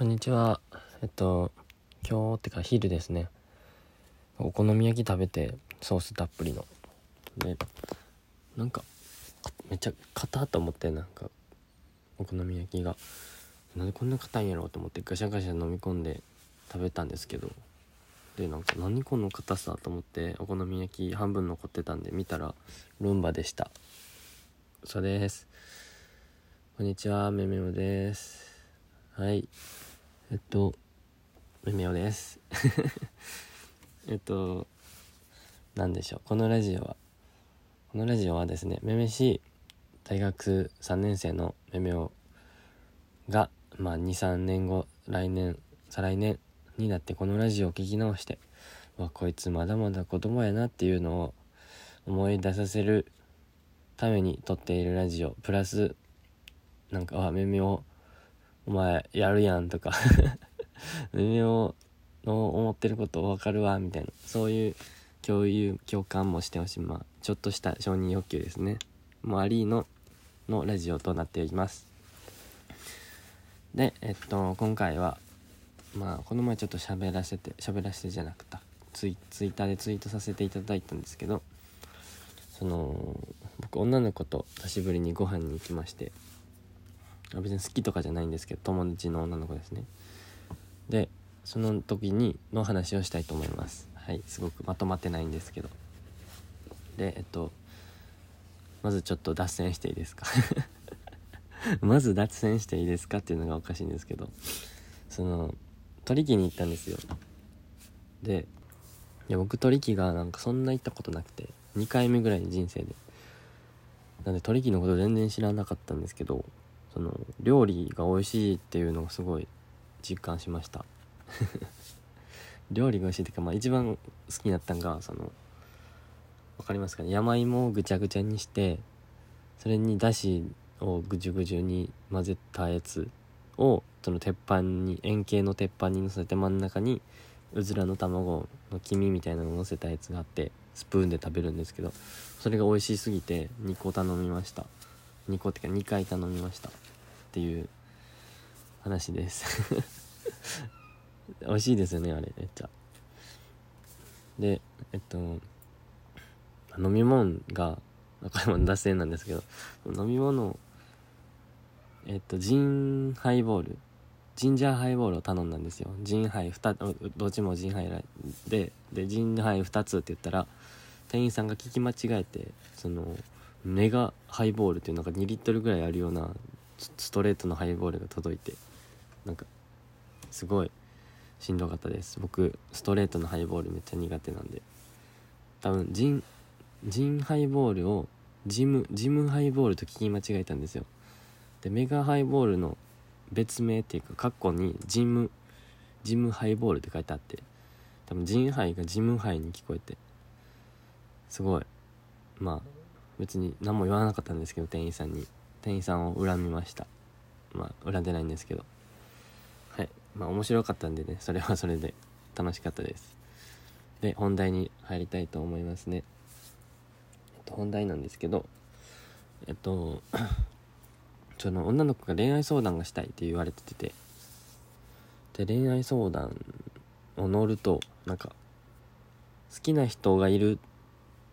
こんにちは。えっと、今日ってか昼ですね。お好み焼き食べて、ソースたっぷりの。で、なんか、めっちゃ硬と思って、なんか、お好み焼きが。なんでこんな硬いんやろうと思ってガシャガシャ飲み込んで食べたんですけど。で、なんか、何この硬さと思って、お好み焼き半分残ってたんで見たら、ルンバでした。そうです。こんにちは、めめおです。はい。えっと、めめおです。えっと、何でしょう。このラジオは、このラジオはですね、めめし大学3年生のめめおが、まあ、2、3年後、来年、再来年になってこのラジオを聞き直して、わ、こいつまだまだ子供やなっていうのを思い出させるために撮っているラジオ、プラス、なんか、あ、めめおお前やるやんとか。微妙の思ってること分かるわみたいな。そういう共有共感もしてほしい。まあちょっとした承認欲求ですね。もうアリーノのラジオとなっています。でえっと今回はまあこの前ちょっと喋らせて喋らせてじゃなくてツイツイッターでツイートさせていただいたんですけどその僕女の子と久しぶりにご飯に行きまして別に好きとかじゃないんですけど友達の女の子ですね。でその時にの話をしたいと思います。はいすごくまとまってないんですけど。でえっとまずちょっと脱線していいですか？まず脱線していいですかっていうのがおかしいんですけど。その取り木に行ったんですよ。でいや僕取り木がなんかそんな行ったことなくて2回目ぐらい人生で。なんで取り木のこと全然知らなかったんですけどその料理が美味しいっていうのがすごい実感しました。料理が美味しいっていうか、まあ、一番好きになったんがその分かりますかね？山芋をぐちゃぐちゃにしてそれにだしをぐじゅぐじゅに混ぜたやつをその鉄板に円形の鉄板にのせて真ん中にうずらの卵の黄身みたいなのをのせたやつがあってスプーンで食べるんですけどそれが美味しすぎて2個頼みました。2個ってか2回頼みました。っていう話です。美味しいですよねあれめっちゃ。でえっと飲み物がこれも脱線なんですけど飲み物えっとジンハイボールジンジャーハイボールを頼んだんですよ。ジンハイ2つどっちもジンハイででジンハイ2つって言ったら店員さんが聞き間違えてそのメガハイボールっていうなんか2リットルぐらいあるようなストレートのハイボールが届いてなんかすごいしんどかったです。僕ストレートのハイボールめっちゃ苦手なんで。多分ジンジンハイボールをジムジムハイボールと聞き間違えたんですよ。でメガハイボールの別名っていうかカッコにジムジムハイボールって書いてあって多分ジンハイがジムハイに聞こえてすごい。まあ別に何も言わなかったんですけど店員さんに。店員さんを恨みました。まあ恨んでないんですけど。はい。まあ面白かったんでねそれは それで楽しかったです。で本題に入りたいと思いますね。えっと本題なんですけどえっと その女の子が恋愛相談がしたいって言われてて。で恋愛相談を乗るとなんか好きな人がいるっ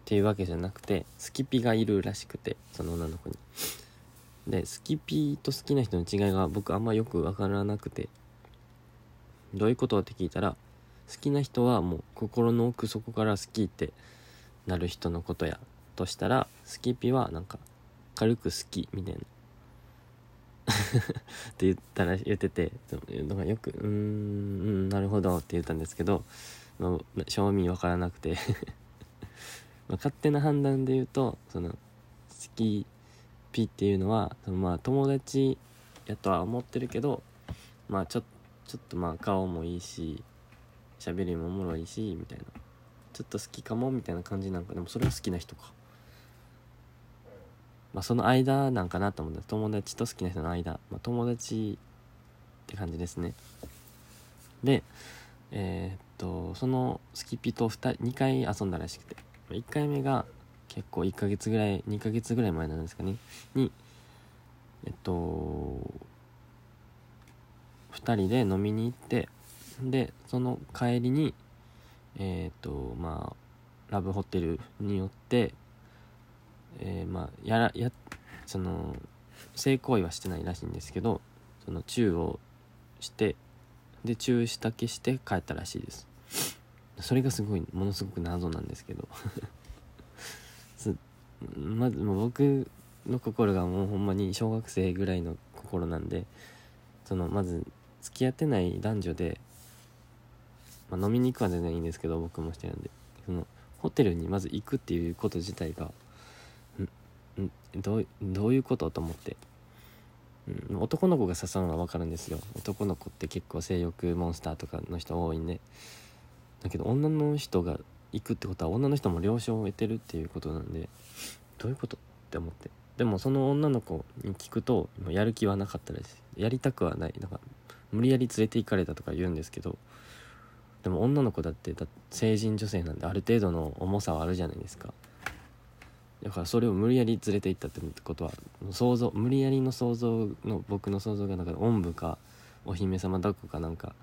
ていうわけじゃなくてスキピがいるらしくてその女の子に。でスキピーと好きな人の違いが僕あんまよく分からなくて。どういうことって聞いたら好きな人はもう心の奥底から好きってなる人のことやとしたらスキピはなんか軽く好きみたいな。って言ったら言っててなんかよく「うーんなるほど」って言ったんですけど、まあ、正味分からなくて。ま、勝手な判断で言うとその好きピっていうのはそのまあ友達やとは思ってるけどまあちょちょっとまあ顔もいいし喋りもおもろいしみたいな。ちょっと好きかもみたいな感じなんか。でもそれは好きな人か。まあその間なんかなと思った友達と好きな人の間、まあ、友達って感じですね。でえー、っとそのスキピと 2, 2回遊んだらしくて。1回目が結構1ヶ月ぐらい2ヶ月ぐらい前なんですかね。にえっと2人で飲みに行ってでその帰りにえっ、とまあラブホテルによってえー、まあやらやその性行為はしてないらしいんですけどそのチューをしてでチューしだけして帰ったらしいです。それがすごいものすごく謎なんですけど。まずもう僕の心がもうほんまに小学生ぐらいの心なんでそのまず付き合ってない男女で、まあ、飲みに行くは全然いいんですけど僕もしてるんでそのホテルにまず行くっていうこと自体がどうどういうことと思って、うん、男の子が刺さるのは分かるんですよ。男の子って結構性欲モンスターとかの人多いんで。だけど女の人が行くってことは女の人も了承を得てるっていうことなんでどういうことって思って。でもその女の子に聞くとやる気はなかったです。やりたくはない。だか無理やり連れて行かれたとか言うんですけどでも女の子だってだ成人女性なんである程度の重さはあるじゃないですか。だからそれを無理やり連れて行ったってことは想像無理やりの想像の僕の想像がなんかおんぶかお姫様抱っこかなんか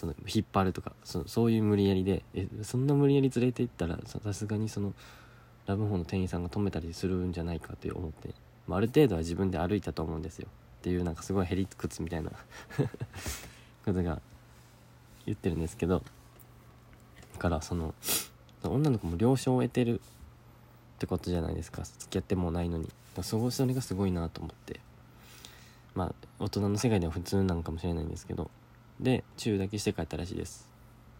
その引っ張るとかそそういう無理やりでえそんな無理やり連れて行ったらさすがにそのラブホの店員さんが止めたりするんじゃないかって思って、まあ、ある程度は自分で歩いたと思うんですよ。っていうなんかすごいへりくつみたいな ことが言ってるんですけどだからその女の子も了承を得てるってことじゃないですか。付き合ってもないのに。だそそれがすごいなと思って。まあ大人の世界では普通なのかもしれないんですけどでチューだけして帰ったらしいです。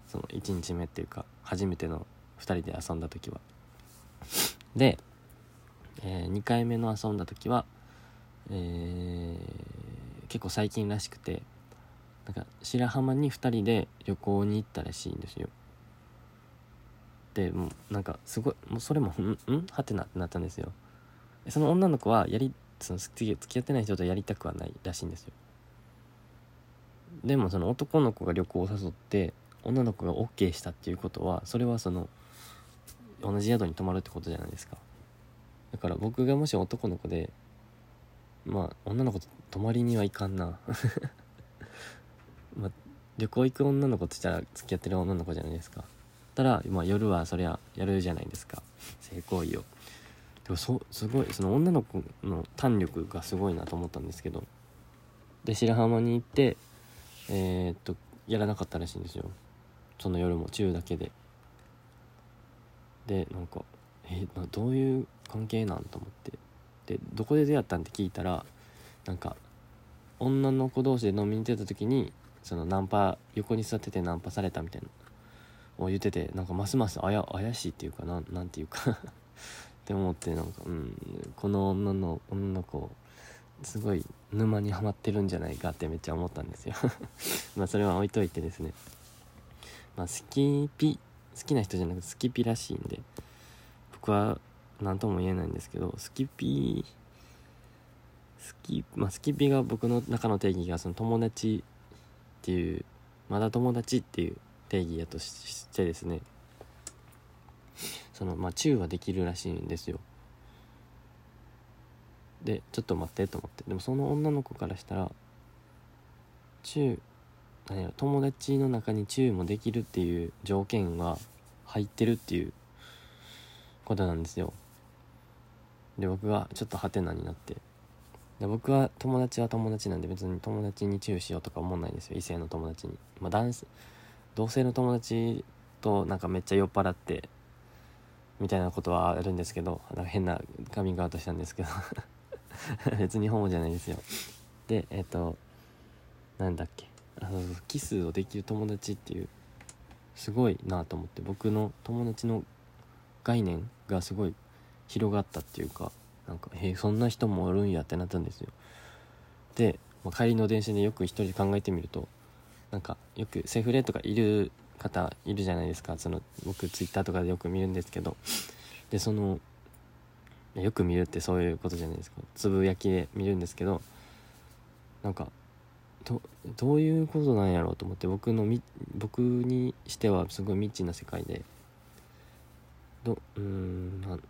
その1日目っていうか初めての2人で遊んだ時は。で、えー、2回目の遊んだ時は、えー、結構最近らしくてなんか白浜に2人で旅行に行ったらしいんですよ。でもうなんかすごいもうそれも「んんはてな」ってなったんですよ。その女の子はやりその付き合ってない人とやりたくはないらしいんですよ。でもその男の子が旅行を誘って女の子が OK したっていうことはそれはその同じ宿に泊まるってことじゃないですか。だから僕がもし男の子でまあ女の子と泊まりにはいかんな。まあ旅行行く女の子って言ったら付き合ってる女の子じゃないですか。たら、まあ、夜はそりゃやるじゃないですか。性行為を。でもそすごいその女の子の胆力がすごいなと思ったんですけど。で白浜に行ってえー、っとやらなかったらしいんですよ。その夜も中だけで。でなんかえー、どういう関係なんと思って。でどこで出会ったんって聞いたらなんか女の子同士で飲みに出た時にそのナンパ横に座っててナンパされたみたいなを言っててなんかますますあや怪しいっていうかななんていうか。って思ってなんかうんこの女の女の子すごい沼にはまってるんじゃないかってめっちゃ思ったんですよ。まあそれは置いといてですね。まあスキピ好きな人じゃなくてスキピらしいんで僕は何とも言えないんですけどスキピスキ,、まあ、スキピが僕の中の定義がその友達っていうまだ友達っていう定義やとしてですね。そのまあチューはできるらしいんですよ。でちょっと待ってと思って。でもその女の子からしたらチュー何や友達の中にチューもできるっていう条件は入ってるっていうことなんですよ。で僕はちょっとハテナになって。で僕は友達は友達なんで別に友達にチューしようとか思わないんですよ。異性の友達に。まあ男同性の友達となんかめっちゃ酔っ払ってみたいなことはあるんですけどなんか変なカミングアウトしたんですけど。別にホモじゃないですよ。でえっ、ー、となんだっけ。あのキスをできる友達っていうすごいなと思って。僕の友達の概念がすごい広がったっていうかなんかへえそんな人もおるんやってなったんですよ。で、まあ、帰りの電車でよく一人で考えてみるとなんかよくセフレとかいる方いるじゃないですか。その僕ツイッターとかでよく見るんですけど。でそのよく見るってそういうことじゃないですか。つぶやきで見るんですけどなんかどどういうことなんやろうと思って僕のみ僕にしてはすごい未知な世界でどうん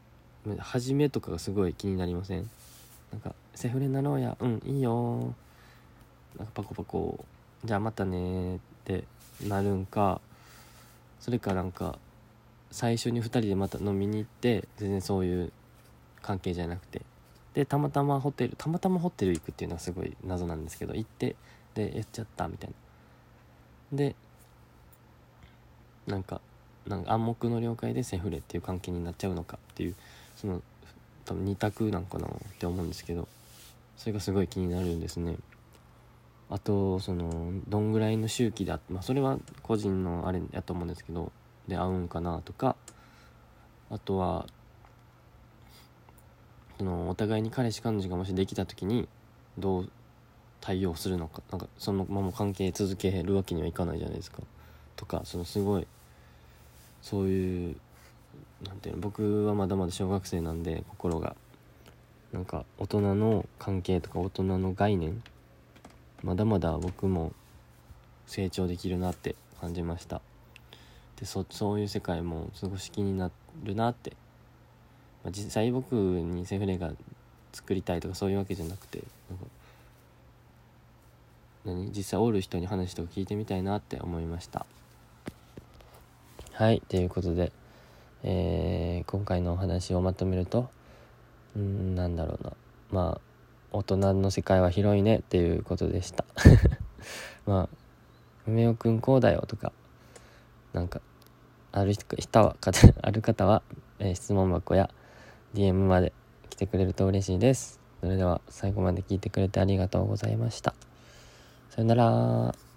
初めとかがすごい気になりません？なんかセフレなろうや。うんいいよ。なんかパコパコじゃあまたねってなるんかそれかなんか最初に2人でまた飲みに行って全然そういう関係じゃなくて。でたまたまホテルたまたまホテル行くっていうのはすごい謎なんですけど行ってでやっちゃったみたいな。でなんかなんか暗黙の了解でセフレっていう関係になっちゃうのかっていうその多分2択なんかなって思うんですけどそれがすごい気になるんですね。あとそのどんぐらいの周期で、まあ、それは個人のあれやと思うんですけどで会うんかなとかあとはそのお互いに彼氏彼女がもしできた時にどう対応するのかなんかそのまま関係続けるわけにはいかないじゃないですか。とかそのすごいそういうなんていうの僕はまだまだ小学生なんで心が。なんか大人の関係とか大人の概念まだまだ僕も成長できるなって感じました。でそそういう世界も少し気になるなって、まあ、実際僕にセフレが作りたいとかそういうわけじゃなくて何？実際おる人に話とか聞いてみたいなって思いました。はいということで、えー、今回のお話をまとめるとうんなんだろうな。まあ大人の世界は広いねっていうことでした。まあ「梅尾くんこうだよ」とかなんかある人はある方は、えー、質問箱や DM まで来てくれると嬉しいです。それでは最後まで聞いてくれてありがとうございました。さよなら。